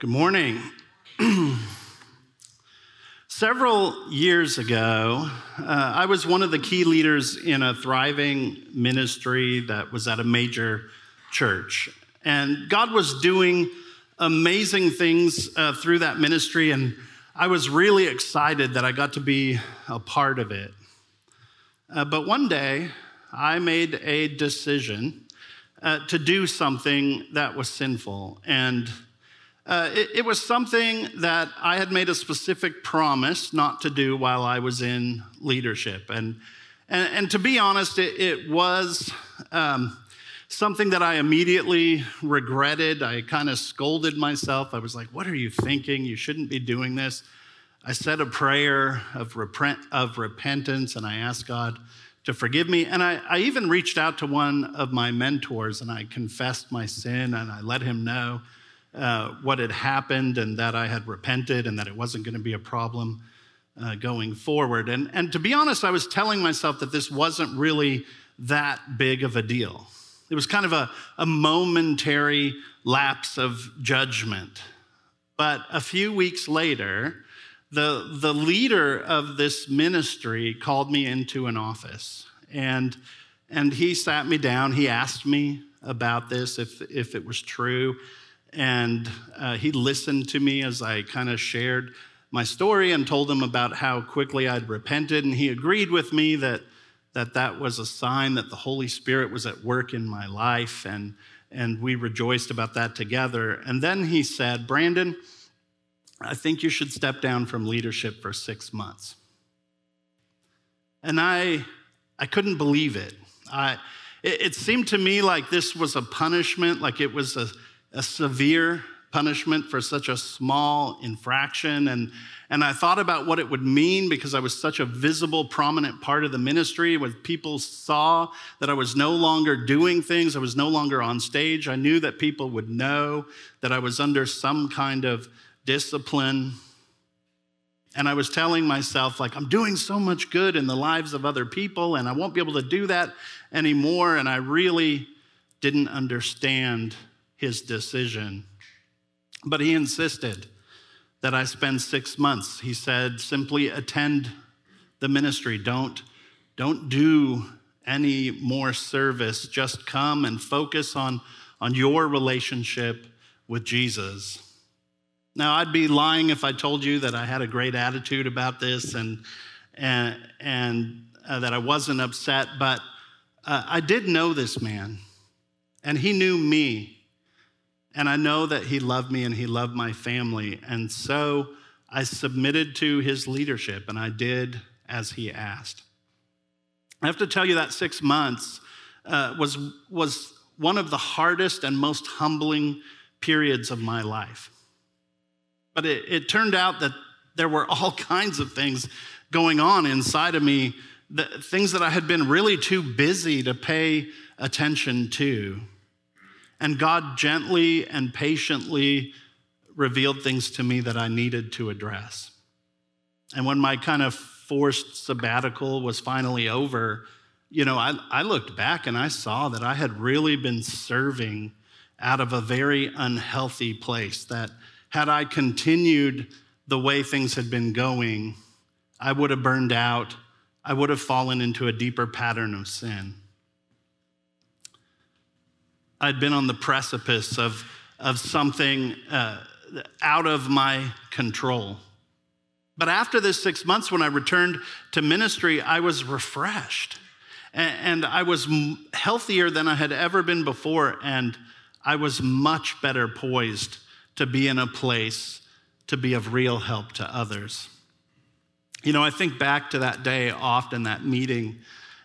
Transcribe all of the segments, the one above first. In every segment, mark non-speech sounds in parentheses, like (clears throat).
Good morning. (clears throat) Several years ago, uh, I was one of the key leaders in a thriving ministry that was at a major church. And God was doing amazing things uh, through that ministry, and I was really excited that I got to be a part of it. Uh, but one day, I made a decision uh, to do something that was sinful. And uh, it, it, was something that I had made a specific promise not to do while I was in leadership. And, and, and to be honest, it, it was um, something that I immediately regretted. I kind of scolded myself. I was like, What are you thinking? You shouldn't be doing this. I said a prayer of, repent, of repentance and I asked God to forgive me. And I, I even reached out to one of my mentors and I confessed my sin and I let him know uh, what had happened and that I had repented and that it wasn't going to be a problem uh, going forward. And, and to be honest, I was telling myself that this wasn't really that big of a deal. It was kind of a, a momentary lapse of judgment. But a few weeks later, the, the leader of this ministry called me into an office and, and he sat me down. He asked me about this, if, if it was true. And uh, he listened to me as I kind of shared my story and told him about how quickly I'd repented. And he agreed with me that that, that was a sign that the Holy Spirit was at work in my life. And, and we rejoiced about that together. And then he said, Brandon, I think you should step down from leadership for six months. And I, I couldn't believe it. I, it, it seemed to me like this was a punishment, like it was a, a severe punishment for such a small infraction. And, and I thought about what it would mean because I was such a visible, prominent part of the ministry. When people saw that I was no longer doing things, I was no longer on stage, I knew that people would know that I was under some kind of discipline. And I was telling myself, like, I'm doing so much good in the lives of other people, and I won't be able to do that anymore. And I really didn't understand his decision. But he insisted that I spend six months. He said, simply attend the ministry. Don't, don't do any more service. Just come and focus on, on your relationship with Jesus. Now, I'd be lying if I told you that I had a great attitude about this and, and, and uh, that I wasn't upset, but uh, I did know this man, and he knew me. And I know that he loved me and he loved my family. And so I submitted to his leadership and I did as he asked. I have to tell you that six months uh, was, was one of the hardest and most humbling periods of my life. But it, it turned out that there were all (laughs) kinds of things going on inside of me, the, things that I had been really too busy to pay attention to. And God gently and patiently revealed things to me that I needed to address. And when my kind of forced sabbatical was finally over, you know, I, I looked back and I saw that I had really been serving out of a very unhealthy place, that had I continued the way things had been going, I would have burned out. I would have fallen into a deeper pattern of sin. I'd been on the precipice of, of something uh, out of my control. But after this six months, when I returned to ministry, I was refreshed and, and I was healthier than I had ever been before, and I was much better poised to be in a place to be of real help to others. You know, I think back to that day often, that meeting,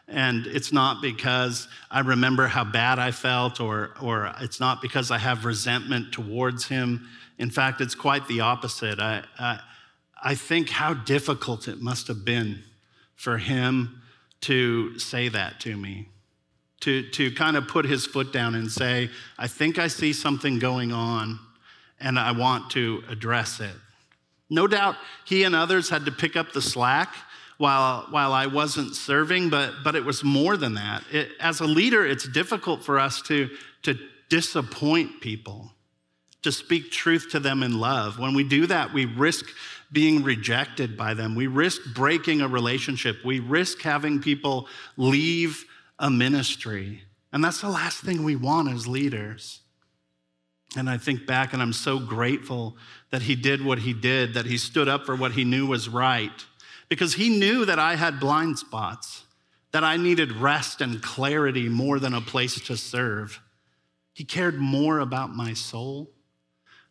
and it's not because I remember how bad I felt, or, or it's not because I have resentment towards him. In fact, it's quite the opposite. I, I, I think how difficult it must have been for him to say that to me, to, to kind of put his foot down and say, I think I see something going on and I want to address it. No doubt he and others had to pick up the slack while, while I wasn't serving, but, but it was more than that. It, as a leader, it's difficult for us to, to disappoint people, to speak truth to them in love. When we do that, we risk being rejected by them. We risk breaking a relationship. We risk having people leave a ministry. And that's the last thing we want as leaders. And I think back and I'm so grateful that he did what he did, that he stood up for what he knew was right, because he knew that I had blind spots, that I needed rest and clarity more than a place to serve. He cared more about my soul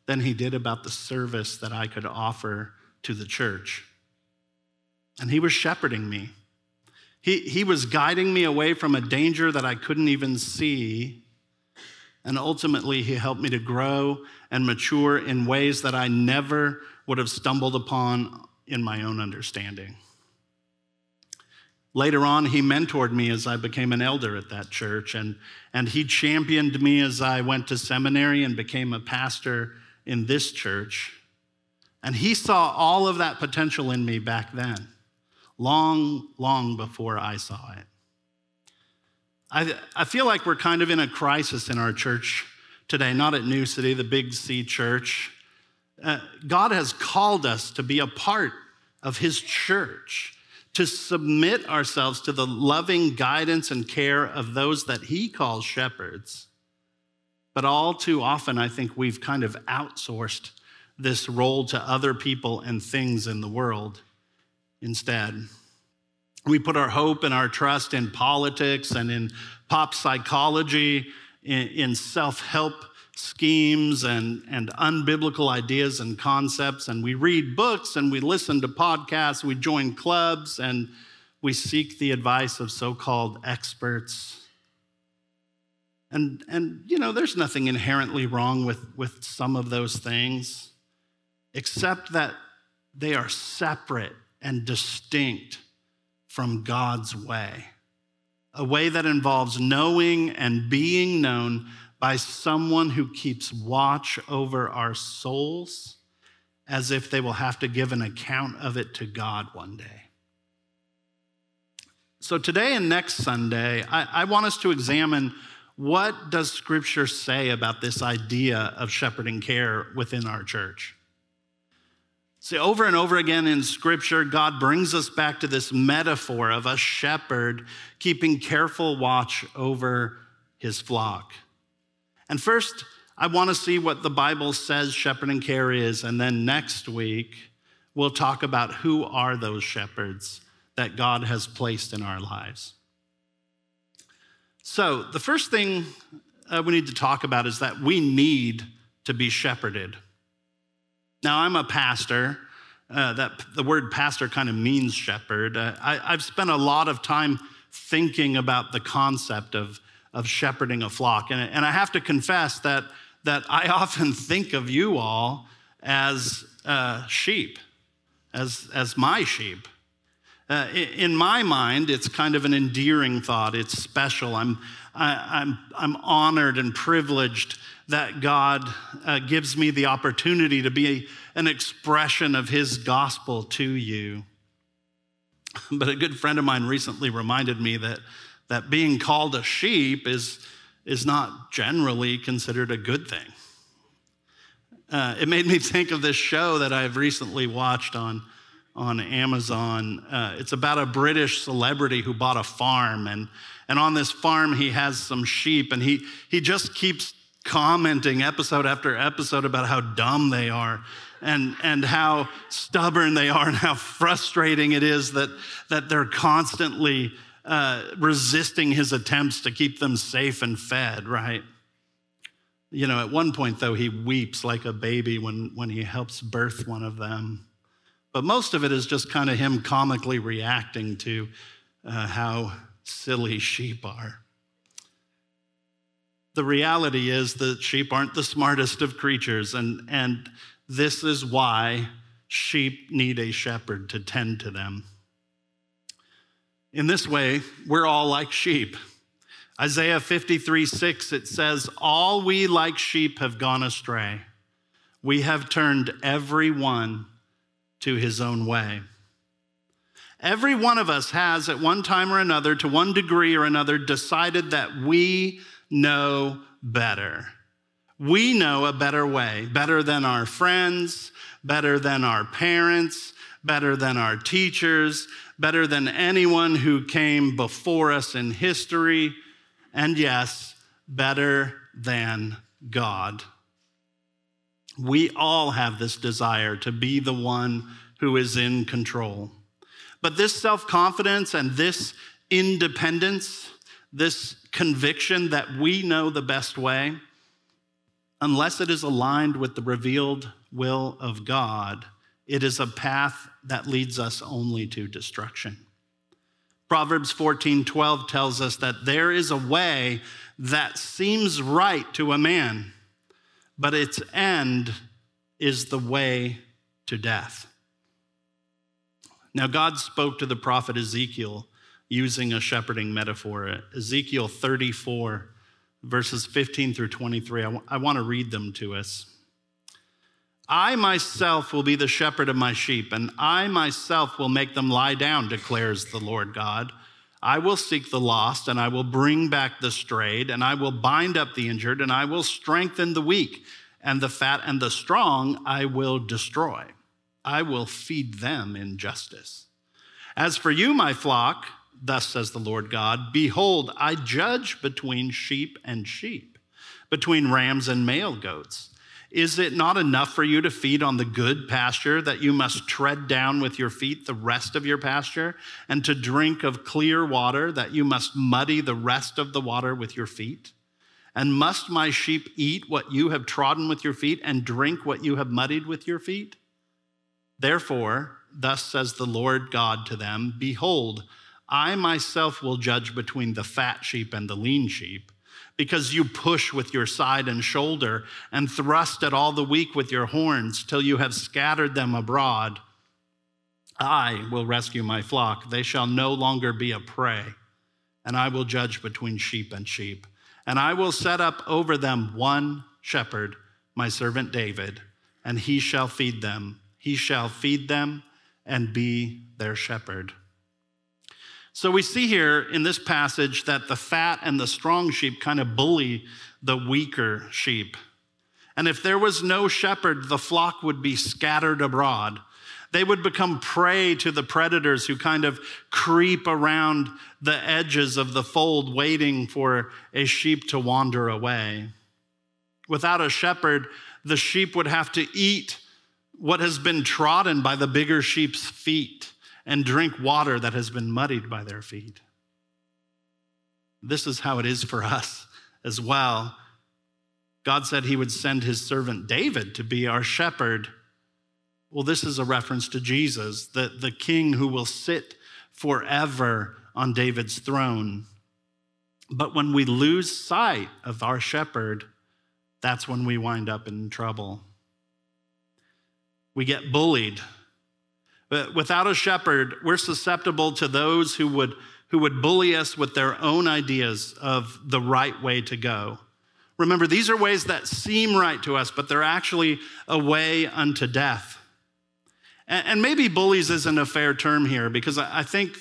than he did about the service that I could offer to the church. And he was shepherding me. He, he was guiding me away from a danger that I couldn't even see and ultimately, he helped me to grow and mature in ways that I never would have stumbled upon in my own understanding. Later on, he mentored me as I became an elder at that church, and, and he championed me as I went to seminary and became a pastor in this church. And he saw all of that potential in me back then, long, long before I saw it. I, I feel like we're kind of in a crisis in our church today, not at New City, the big C church. Uh, God has called us to be a part of His church, to submit ourselves to the loving guidance and care of those that He calls shepherds. But all too often, I think we've kind of outsourced this role to other people and things in the world instead. We put our hope and our trust in politics and in pop psychology, in, in self help schemes and, and unbiblical ideas and concepts. And we read books and we listen to podcasts, we join clubs, and we seek the advice of so called experts. And, and, you know, there's nothing inherently wrong with, with some of those things, except that they are separate and distinct from God's way, a way that involves knowing and being known by someone who keeps watch over our souls as if they will have to give an account of it to God one day. So today and next Sunday, I, I want us to examine what does Scripture say about this idea of shepherding care within our church. See, over and over again in Scripture, God brings us back to this metaphor of a shepherd keeping careful watch over his flock. And first, I want to see what the Bible says shepherding care is, and then next week, we'll talk about who are those shepherds that God has placed in our lives. So, the first thing uh, we need to talk about is that we need to be shepherded. Now, I'm a pastor. Uh, that the word pastor kind of means shepherd. Uh, I, have spent a lot of time thinking about the concept of, of shepherding a flock. And, and I have to confess that, that I (laughs) often think of you all as uh, sheep, as, as my sheep. Uh, in my mind, it's kind of an endearing thought. It's special. I'm, I, am i I'm honored and privileged that God uh, gives me the opportunity to be an expression of His gospel to you. (laughs) But a good friend of mine recently reminded me that, that being called a sheep is, is not generally considered a good thing. Uh, it made me think of this show that I've recently watched on, on Amazon. Uh, it's about a British celebrity who bought a farm, and, and on this farm, he has some sheep, and he, he just keeps commenting episode after episode about how dumb they are and, and how stubborn they are and how frustrating it is that, that they're constantly uh, resisting his attempts to keep them safe and fed, right? You know, at one point, though, he weeps like a baby when, when he helps birth one of them. But most of it is just kind of him comically reacting to uh, how silly sheep are. The reality is that sheep aren't the smartest of creatures, and, and this is why sheep need a shepherd to tend to them. In this way, we're all like sheep. Isaiah 53 6, it says, All we like sheep have gone astray. We have turned every one to his own way. Every one of us has, at one time or another, to one degree or another, decided that we know better. We know a better way, better than our friends, better than our parents, better than our teachers, better than anyone who came before us in history, and yes, better than God. We all have this desire to be the one who is in control. But this self confidence and this independence, this conviction that we know the best way, unless it is aligned with the revealed will of God, it is a path that leads us only to destruction. Proverbs 14 12 tells us that there is a way that seems right to a man, but its end is the way to death. Now, God spoke to the prophet Ezekiel using a shepherding metaphor. Ezekiel 34, verses 15 through 23. I, w- I want to read them to us. I myself will be the shepherd of my sheep, and I myself will make them lie down, declares the Lord God. I will seek the lost, and I will bring back the strayed, and I will bind up the injured, and I will strengthen the weak, and the fat and the strong I will destroy. I will feed them in justice. As for you, my flock, thus says the Lord God, behold, I judge between sheep and sheep, between rams and male goats. Is it not enough for you to feed on the good pasture that you must tread down with your feet the rest of your pasture, and to drink of clear water that you must muddy the rest of the water with your feet? And must my sheep eat what you have trodden with your feet and drink what you have muddied with your feet? Therefore, thus says the Lord God to them Behold, I myself will judge between the fat sheep and the lean sheep because you push with your side and shoulder and thrust at all the weak with your horns till you have scattered them abroad. I will rescue my flock. They shall no longer be a prey, and I will judge between sheep and sheep. And I will set up over them one shepherd, my servant David, and he shall feed them. He shall feed them and be their shepherd. So we see here in this passage that the fat and the strong sheep kind of bully the weaker sheep. And if there was no shepherd, the flock would be scattered abroad. They would become prey to the predators who kind of creep around the edges of the fold, waiting for a sheep to wander away. Without a shepherd, the sheep would have to eat what has been trodden by the bigger sheep's feet and drink water that has been muddied by their feet. This is how it is for us as well. God said he would send his servant David to be our shepherd. Well, this is a reference to Jesus, the, the king who will sit forever on David's throne. But when we lose sight of our shepherd, that's when we wind up in trouble. We get bullied but without a shepherd, we're susceptible to those who would, who would bully us with their own ideas of the right way to go. Remember, these are ways that seem right to us, but they're actually a way unto death. And, and maybe bullies isn't a fair term here because I, I think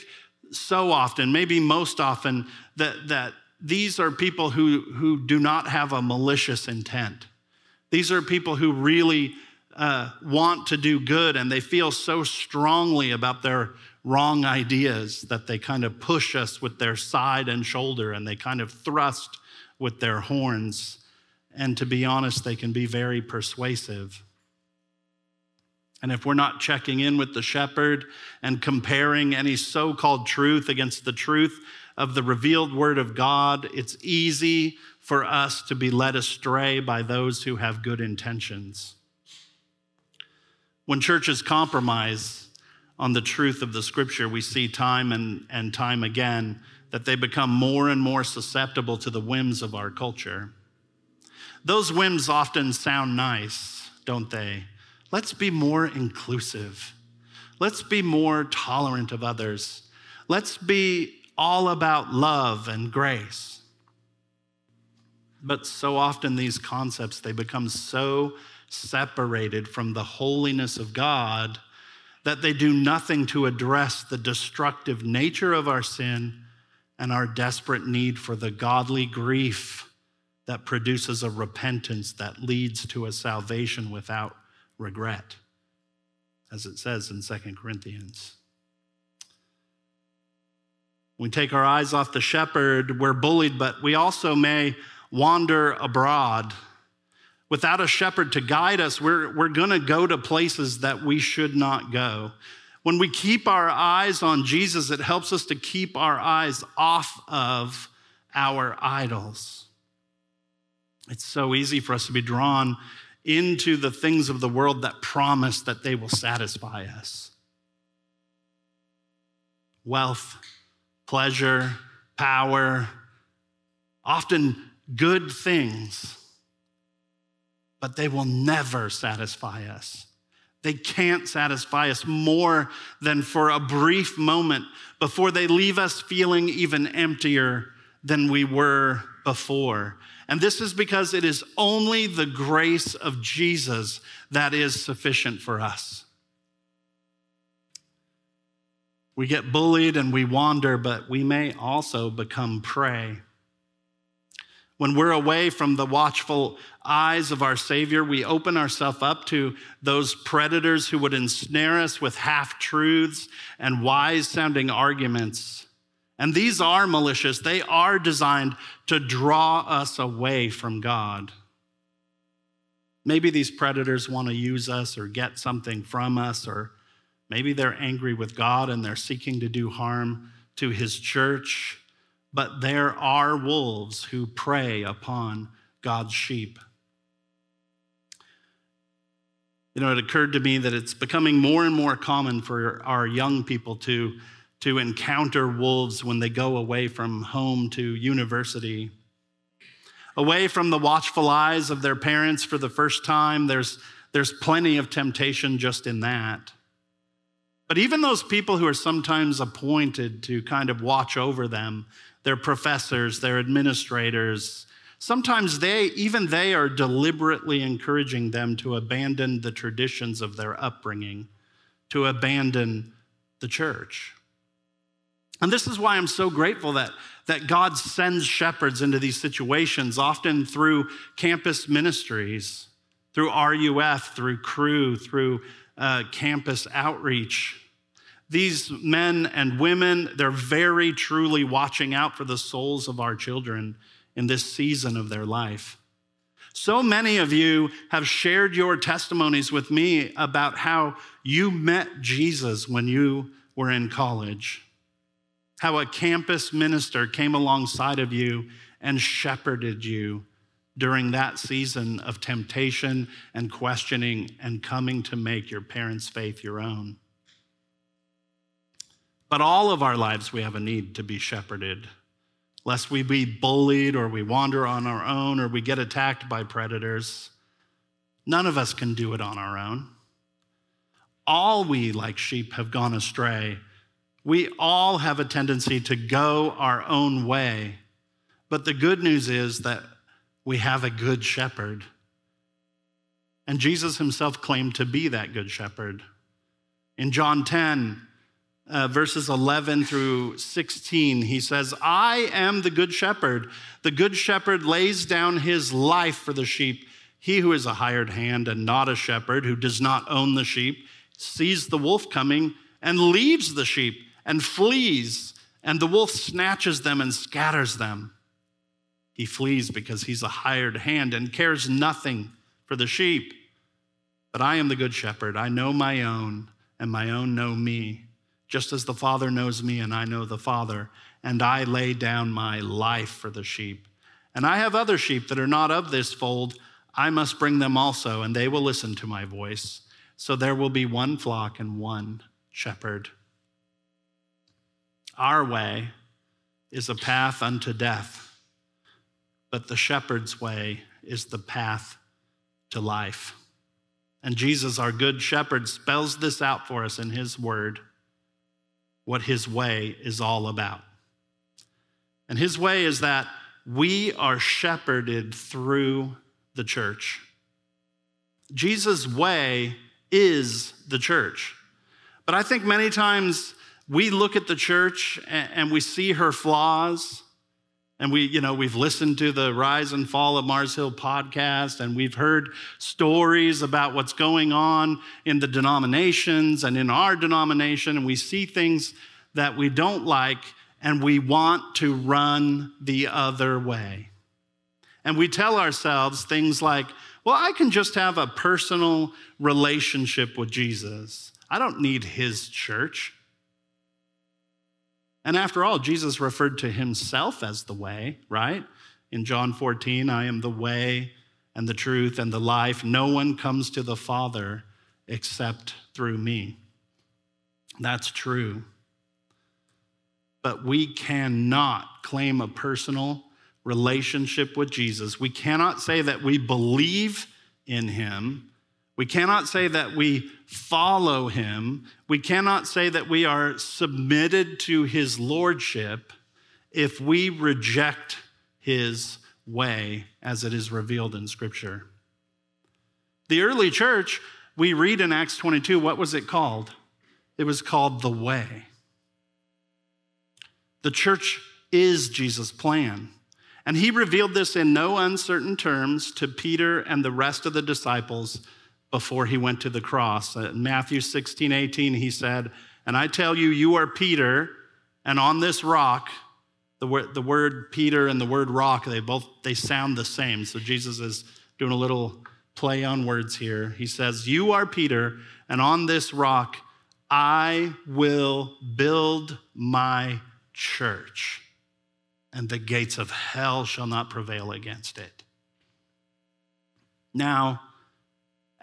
so often, maybe most often, that, that these are people who, who do not have a malicious intent. These are people who really uh, want to do good and they feel so strongly about their wrong ideas that they kind of push us with their side and shoulder and they kind of thrust with their horns. And to be honest, they can be very persuasive. And if we're not checking in with the shepherd and comparing any so called truth against the truth of the revealed word of God, it's easy for us to be led astray by those who have good intentions. When churches compromise on the truth of the scripture, we see time and, and time again that they become more and more susceptible to the whims of our culture. Those whims often sound nice, don't they? Let's be more inclusive. Let's be more tolerant of others. Let's be all about love and grace. But so often these concepts they become so separated from the holiness of God that they do nothing to address the destructive nature of our sin and our desperate need for the godly grief that produces a repentance that leads to a salvation without regret, as it says in 2 Corinthians. we take our eyes off the shepherd, we're bullied, but we also may wander abroad. Without a shepherd to guide us, we're, we're going to go to places that we should not go. When we keep our eyes on Jesus, it helps us to keep our eyes off of our idols. It's so easy for us to be drawn into the things of the world that promise that they will satisfy us. Wealth, pleasure, power, often good things, but they will never satisfy us. They can't satisfy us more than for a brief moment before they leave us feeling even emptier than we were before. And this is because it is only the grace of Jesus that is sufficient for us. We get bullied and we wander, but we may also become prey. When we're away from the watchful eyes of our Savior, we open ourselves up to those predators who would ensnare us with half truths and wise sounding arguments. And these are malicious, they are designed to draw us away from God. Maybe these predators want to use us or get something from us, or maybe they're angry with God and they're seeking to do harm to his church but there are wolves who prey upon God's sheep. You know, it occurred to me that it's becoming more and more common for our young people to, to encounter wolves when they go away from home to university. Away from the watchful eyes of their parents for the first time, there's, there's plenty of temptation just in that. But even those people who are sometimes appointed to kind of watch over them, their professors, their administrators. Sometimes they, even they, are deliberately encouraging them to abandon the traditions of their upbringing, to abandon the church. And this is why I'm so grateful that, that God sends shepherds into these situations, often through campus ministries, through RUF, through Cru, through uh, campus outreach. These men and women, they're very truly watching out for the souls of our children in this season of their life. So many of you have shared your testimonies with me about how you met Jesus when you were in college, how a campus minister came alongside of you and shepherded you during that season of temptation and questioning and coming to make your parents' faith your own. But all of our lives, we have a need to be shepherded, lest we be bullied or we wander on our own or we get attacked by predators. None of us can do it on our own. All we, like sheep, have gone astray. We all have a tendency to go our own way. But the good news is that we have a good shepherd. And Jesus himself claimed to be that good shepherd. In John 10, uh, verses 11 through 16, he says, I am the good shepherd. The good shepherd lays down his life for the sheep. He who is a hired hand and not a shepherd, who does not own the sheep, sees the wolf coming and leaves the sheep and flees, and the wolf snatches them and scatters them. He flees because he's a hired hand and cares nothing for the sheep. But I am the good shepherd. I know my own, and my own know me just as the Father knows me and I know the Father, and I lay down my life for the sheep. And I have other sheep that are not of this fold. I must bring them also, and they will listen to my voice. So there will be one flock and one shepherd. Our way is a path unto death, but the shepherd's way is the path to life. And Jesus, our good shepherd, spells this out for us in his word what his way is all about. And his way is that we are shepherded through the church. Jesus' way is the church. But I think many times we look at the church and we see her flaws And we, you know, we've listened to the Rise and Fall of Mars Hill podcast, and we've heard stories about what's going on in the denominations and in our denomination, and we see things that we don't like, and we want to run the other way. And we tell ourselves things like, well, I can just have a personal relationship with Jesus. I don't need his church. And after all, Jesus referred to himself as the way, right? In John 14, I am the way and the truth and the life. No one comes to the Father except through me. That's true. But we cannot claim a personal relationship with Jesus. We cannot say that we believe in him we cannot say that we follow him. We cannot say that we are submitted to his lordship if we reject his way as it is revealed in Scripture. The early church, we read in Acts 22, what was it called? It was called the way. The church is Jesus' plan. And he revealed this in no uncertain terms to Peter and the rest of the disciples before he went to the cross. In Matthew 16, 18, he said, And I tell you, you are Peter, and on this rock, the word, the word Peter and the word rock, they both they sound the same. So Jesus is doing a little play on words here. He says, You are Peter, and on this rock I will build my church, and the gates of hell shall not prevail against it. Now,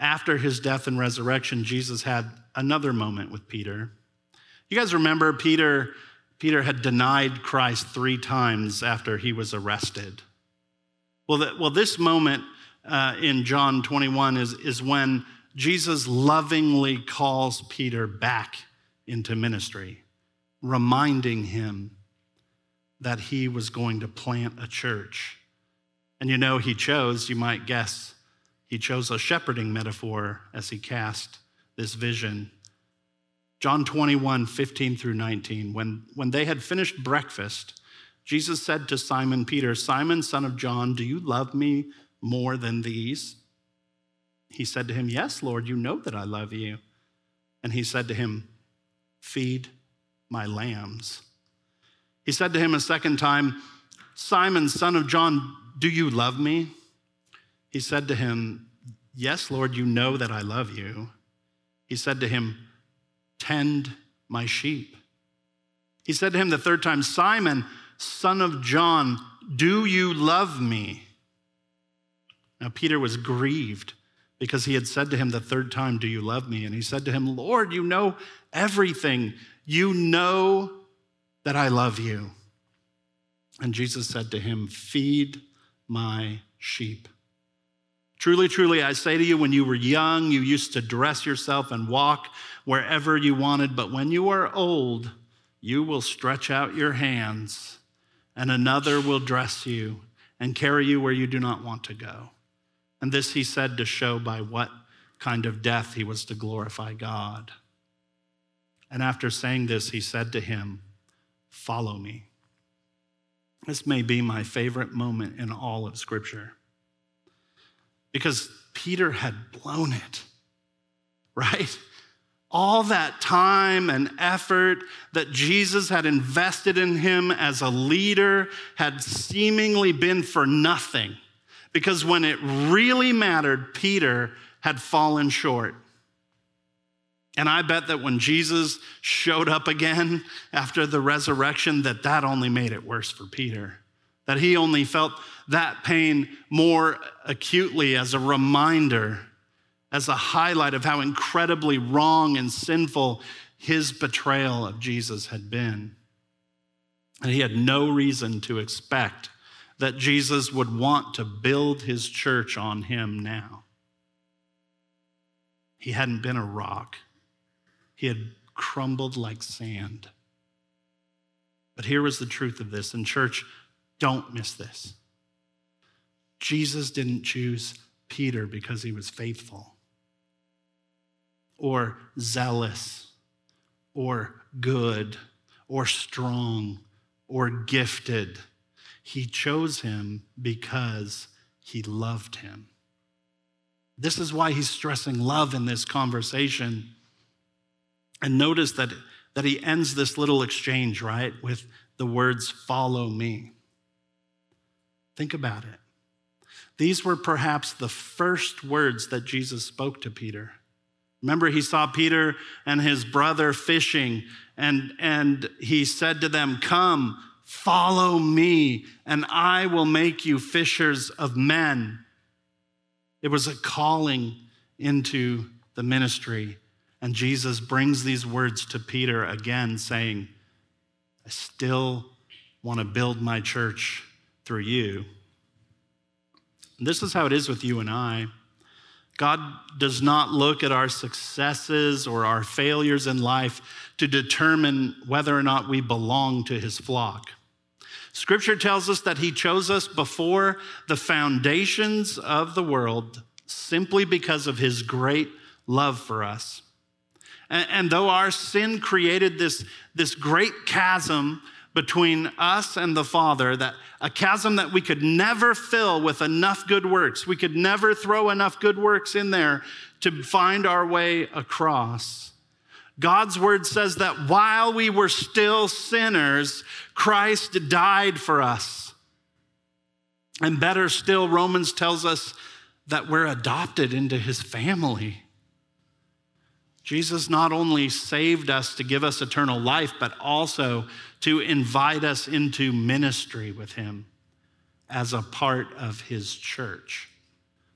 after his death and resurrection, Jesus had another moment with Peter. You guys remember Peter? Peter had denied Christ three times after he was arrested. Well, the, well this moment uh, in John 21 is, is when Jesus lovingly calls Peter back into ministry, reminding him that he was going to plant a church. And you know, he chose, you might guess, he chose a shepherding metaphor as he cast this vision. John 21, 15 through 19. When, when they had finished breakfast, Jesus said to Simon Peter, Simon, son of John, do you love me more than these? He said to him, Yes, Lord, you know that I love you. And he said to him, Feed my lambs. He said to him a second time, Simon, son of John, do you love me? He said to him, Yes, Lord, you know that I love you. He said to him, Tend my sheep. He said to him the third time, Simon, son of John, do you love me? Now, Peter was grieved because he had said to him the third time, Do you love me? And he said to him, Lord, you know everything. You know that I love you. And Jesus said to him, Feed my sheep. Truly, truly, I say to you, when you were young, you used to dress yourself and walk wherever you wanted, but when you are old, you will stretch out your hands, and another will dress you and carry you where you do not want to go. And this he said to show by what kind of death he was to glorify God. And after saying this, he said to him, Follow me. This may be my favorite moment in all of Scripture because Peter had blown it, right? All that time and effort that Jesus had invested in him as a leader had seemingly been for nothing because when it really mattered, Peter had fallen short. And I bet that when Jesus showed up again after the resurrection that that only made it worse for Peter that he only felt that pain more acutely as a reminder, as a highlight of how incredibly wrong and sinful his betrayal of Jesus had been. And he had no reason to expect that Jesus would want to build his church on him now. He hadn't been a rock, he had crumbled like sand. But here was the truth of this. In church, don't miss this. Jesus didn't choose Peter because he was faithful or zealous or good or strong or gifted. He chose him because he loved him. This is why he's stressing love in this conversation. And notice that, that he ends this little exchange, right, with the words, follow me. Think about it. These were perhaps the first words that Jesus spoke to Peter. Remember, he saw Peter and his brother fishing, and, and he said to them, Come, follow me, and I will make you fishers of men. It was a calling into the ministry. And Jesus brings these words to Peter again, saying, I still want to build my church through you. This is how it is with you and I. God does not look at our successes or our failures in life to determine whether or not we belong to his flock. Scripture tells us that he chose us before the foundations of the world simply because of his great love for us. And, and, though our sin created this, this great chasm between us and the Father, that a chasm that we could never fill with enough good works, we could never throw enough good works in there to find our way across. God's word says that while we were still sinners, Christ died for us. And better still, Romans tells us that we're adopted into his family. Jesus not only saved us to give us eternal life, but also to invite us into ministry with him as a part of his church,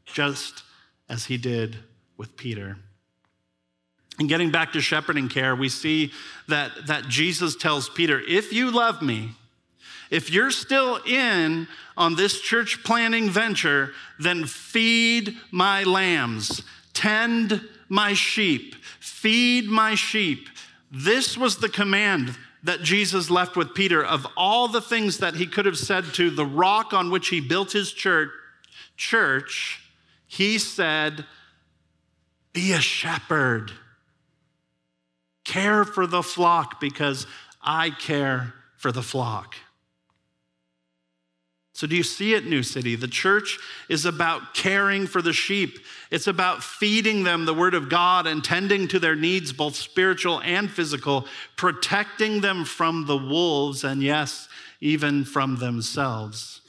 just as he did with Peter. And getting back to shepherding care, we see that, that Jesus tells Peter, If you love me, if you're still in on this church planning venture, then feed my lambs, tend my sheep, feed my sheep. This was the command that Jesus left with Peter of all the things that he could have said to the rock on which he built his church, church he said, Be a shepherd. Care for the flock because I care for the flock. So, do you see it, New City? The church is about caring for the sheep. It's about feeding them the word of God and tending to their needs, both spiritual and physical, protecting them from the wolves, and yes, even from themselves.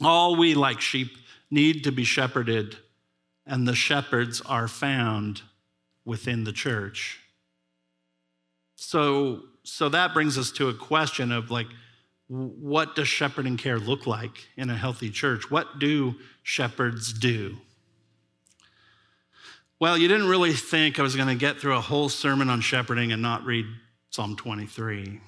All we, like sheep, need to be shepherded, and the shepherds are found within the church. So, so that brings us to a question of like, what does shepherding care look like in a healthy church? What do shepherds do? Well, you didn't really think I was going to get through a whole sermon on shepherding and not read Psalm 23.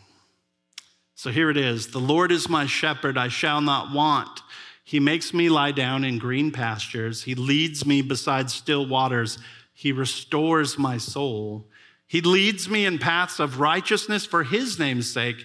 So here it is The Lord is my shepherd, I shall not want. He makes me lie down in green pastures. He leads me beside still waters. He restores my soul. He leads me in paths of righteousness for his name's sake.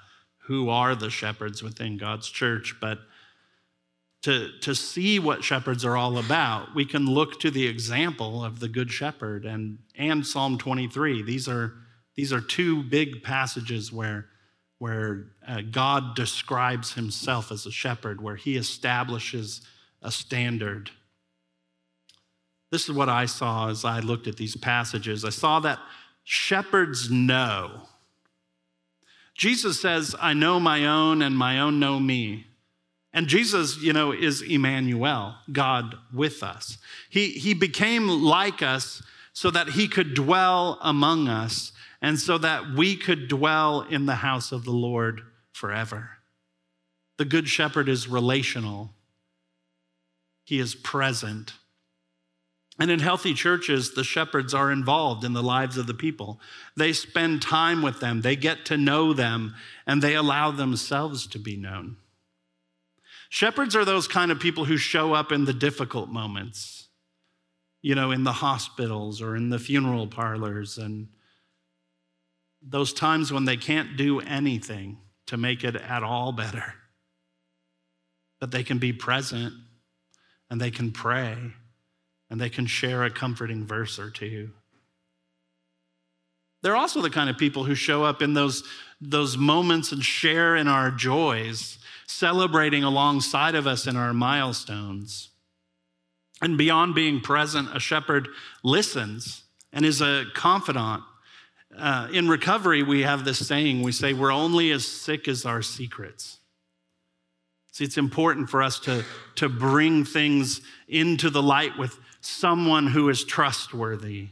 who are the shepherds within God's church, but to, to see what shepherds are all about, we can look to the example of the Good Shepherd and, and Psalm 23. These are, these are two big passages where, where uh, God describes himself as a shepherd, where he establishes a standard. This is what I saw as I looked at these passages. I saw that shepherds know Jesus says, I know my own and my own know me. And Jesus, you know, is Emmanuel, God with us. He, he became like us so that he could dwell among us and so that we could dwell in the house of the Lord forever. The Good Shepherd is relational, he is present. And in healthy churches, the shepherds are involved in the lives of the people. They spend time with them, they get to know them, and they allow themselves to be known. Shepherds are those kind of people who show up in the difficult moments, you know, in the hospitals or in the funeral parlors and those times when they can't do anything to make it at all better. But they can be present and they can pray and they can share a comforting verse or two. They're also the kind of people who show up in those, those moments and share in our joys, celebrating alongside of us in our milestones. And beyond being present, a shepherd listens and is a confidant. Uh, in recovery, we have this saying we say, We're only as sick as our secrets. See, it's important for us to, to bring things into the light with someone who is trustworthy.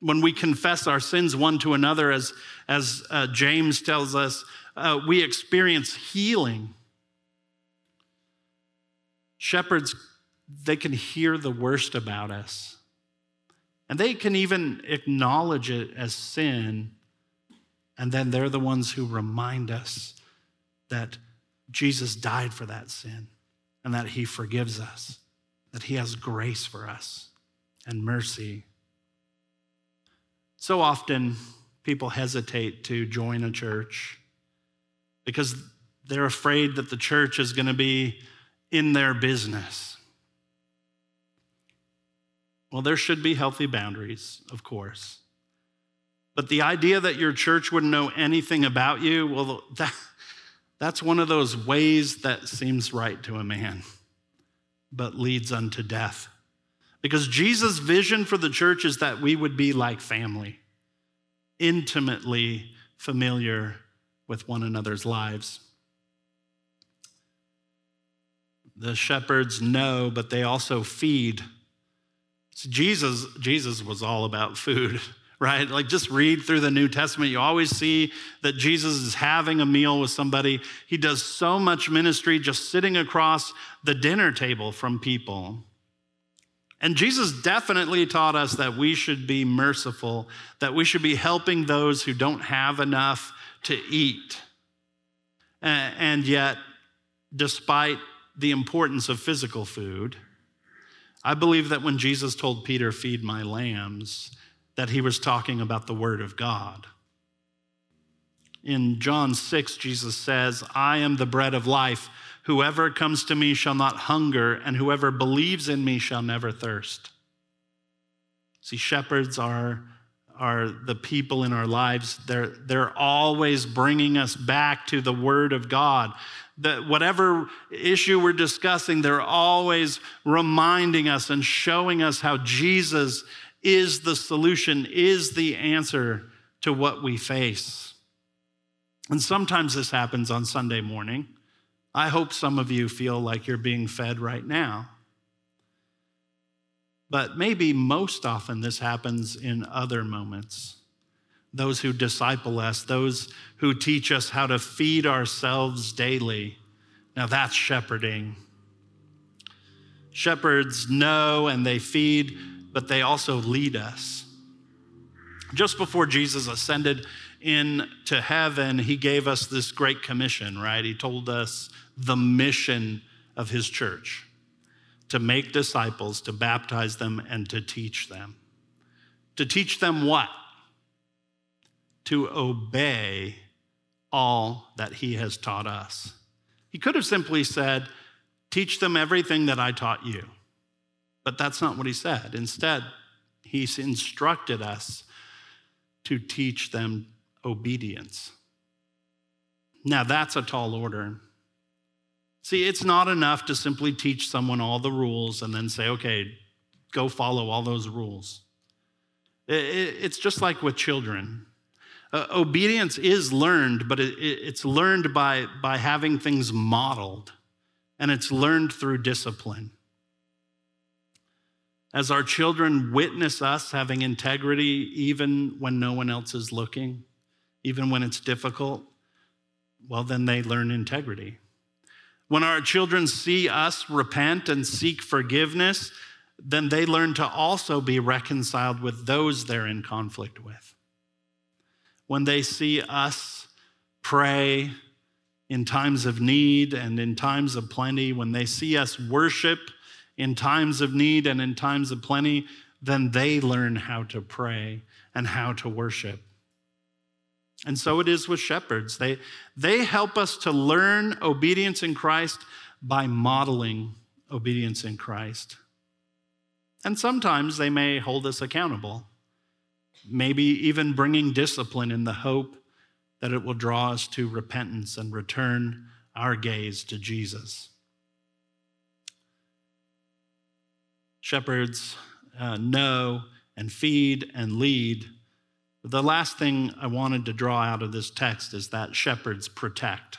When we confess our sins one to another, as, as uh, James tells us, uh, we experience healing. Shepherds, they can hear the worst about us, and they can even acknowledge it as sin. And then they're the ones who remind us that Jesus died for that sin and that he forgives us, that he has grace for us and mercy. So often, people hesitate to join a church because they're afraid that the church is going to be in their business. Well, there should be healthy boundaries, of course. But the idea that your church wouldn't know anything about you, well, that, that's one of those ways that seems right to a man, but leads unto death. Because Jesus' vision for the church is that we would be like family, intimately familiar with one another's lives. The shepherds know, but they also feed. So Jesus, Jesus was all about food, (laughs) right? Like just read through the New Testament. You always see that Jesus is having a meal with somebody. He does so much ministry just sitting across the dinner table from people. And Jesus definitely taught us that we should be merciful, that we should be helping those who don't have enough to eat. And yet, despite the importance of physical food. I believe that when Jesus told Peter, Feed my lambs, that he was talking about the Word of God. In John 6, Jesus says, I am the bread of life. Whoever comes to me shall not hunger, and whoever believes in me shall never thirst. See, shepherds are, are the people in our lives. They're, they're always bringing us back to the Word of God that whatever issue we're discussing, they're always reminding us and showing us how Jesus is the solution, is the answer to what we face. And sometimes this happens on Sunday morning. I hope some of you feel like you're being fed right now. But maybe most often this happens in other moments those who disciple us, those who teach us how to feed ourselves daily. Now that's shepherding. Shepherds know and they feed, but they also lead us. Just before Jesus ascended into heaven, he gave us this great commission, right? He told us the mission of his church to make disciples, to baptize them, and to teach them. To teach them what? to obey all that he has taught us. He could have simply said, Teach them everything that I taught you. But that's not what he said. Instead, he's instructed us to teach them obedience. Now, that's a tall order. See, it's not enough to simply teach someone all the rules and then say, okay, go follow all those rules. It's just like with children. Uh, obedience is learned, but it, it, it's learned by, by having things modeled, and it's learned through discipline. As our children witness us having integrity, even when no one else is looking, even when it's difficult, well, then they learn integrity. When our children see us repent and seek forgiveness, then they learn to also be reconciled with those they're in conflict with when they see us pray in times of need and in times of plenty, when they see us worship in times of need and in times of plenty, then they learn how to pray and how to worship. And so it is with shepherds. They, they help us to learn obedience in Christ by modeling obedience in Christ. And sometimes they may hold us accountable, maybe even bringing discipline in the hope that it will draw us to repentance and return our gaze to Jesus. Shepherds uh, know and feed and lead. The last thing I wanted to draw out of this text is that shepherds protect.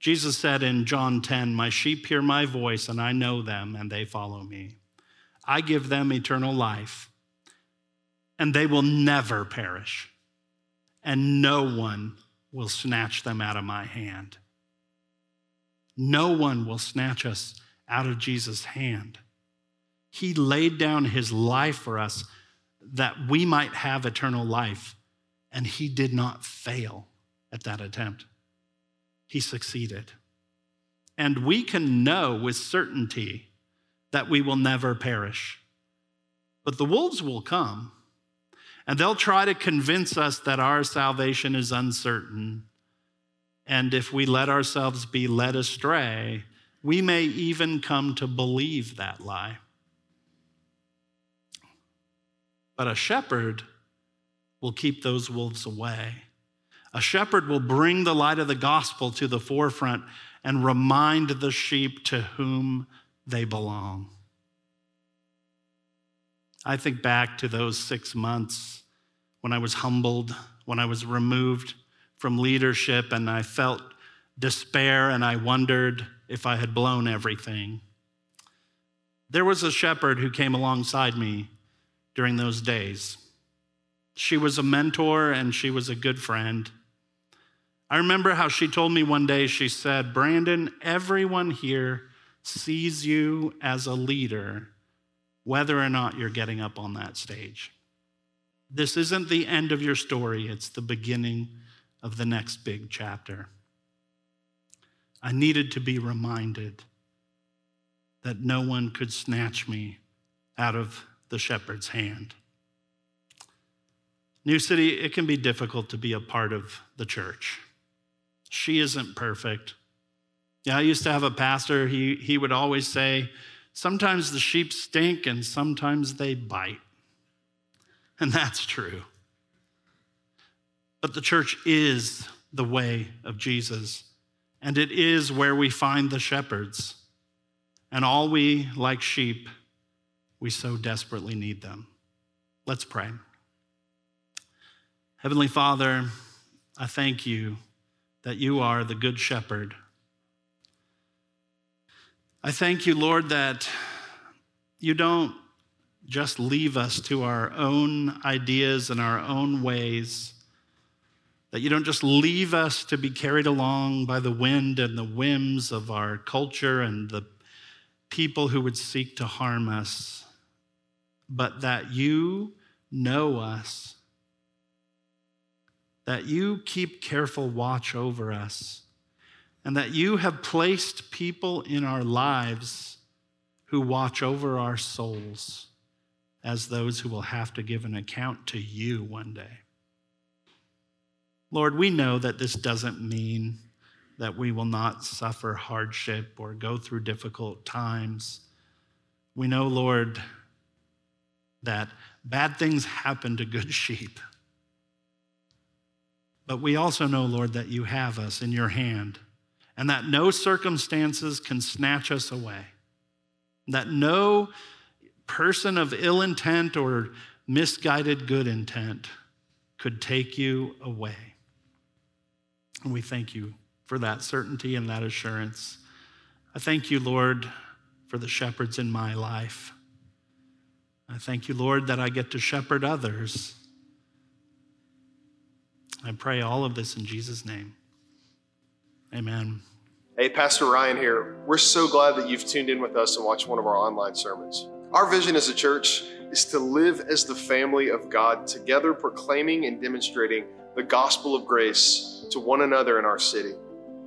Jesus said in John 10, My sheep hear my voice, and I know them, and they follow me. I give them eternal life, and they will never perish, and no one will snatch them out of my hand. No one will snatch us out of Jesus' hand. He laid down his life for us that we might have eternal life, and he did not fail at that attempt. He succeeded. And we can know with certainty that we will never perish. But the wolves will come, and they'll try to convince us that our salvation is uncertain. And if we let ourselves be led astray, we may even come to believe that lie. But a shepherd will keep those wolves away. A shepherd will bring the light of the gospel to the forefront and remind the sheep to whom they belong. I think back to those six months when I was humbled, when I was removed from leadership, and I felt despair and I wondered if I had blown everything. There was a shepherd who came alongside me during those days. She was a mentor and she was a good friend. I remember how she told me one day, she said, Brandon, everyone here sees you as a leader, whether or not you're getting up on that stage. This isn't the end of your story, it's the beginning of the next big chapter. I needed to be reminded that no one could snatch me out of the shepherd's hand. New City, it can be difficult to be a part of the church. She isn't perfect. Yeah, I used to have a pastor, he, he would always say, Sometimes the sheep stink and sometimes they bite. And (laughs) that's true. But the church is the way of Jesus, and it is where we find the shepherds. And all we, like sheep, we so desperately need them. Let's pray. Heavenly Father, I thank you that you are the Good Shepherd. I thank you, Lord, that you don't just leave us to our own ideas and our own ways, that you don't just leave us to be carried along by the wind and the whims of our culture and the people who would seek to harm us, but that you know us that you keep careful watch over us, and that you have placed people in our lives who watch over our souls as those who will have to give an account to you one day. Lord, we know that this doesn't mean that we will not suffer hardship or go through difficult times. We know, Lord, that bad things happen to good (laughs) sheep. But we also know, Lord, that you have us in your hand and that no circumstances can snatch us away. That no person of ill intent or misguided good intent could take you away. And we thank you for that certainty and that assurance. I thank you, Lord, for the shepherds in my life. I thank you, Lord, that I get to shepherd others I pray all of this in Jesus' name. Amen. Hey, Pastor Ryan here. We're so glad that you've tuned in with us and watched one of our online sermons. Our vision as a church is to live as the family of God, together proclaiming and demonstrating the gospel of grace to one another in our city.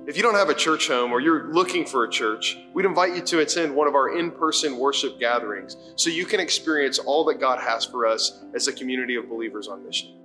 If you don't have a church home or you're looking for a church, we'd invite you to attend one of our in person worship gatherings so you can experience all that God has for us as a community of believers on mission.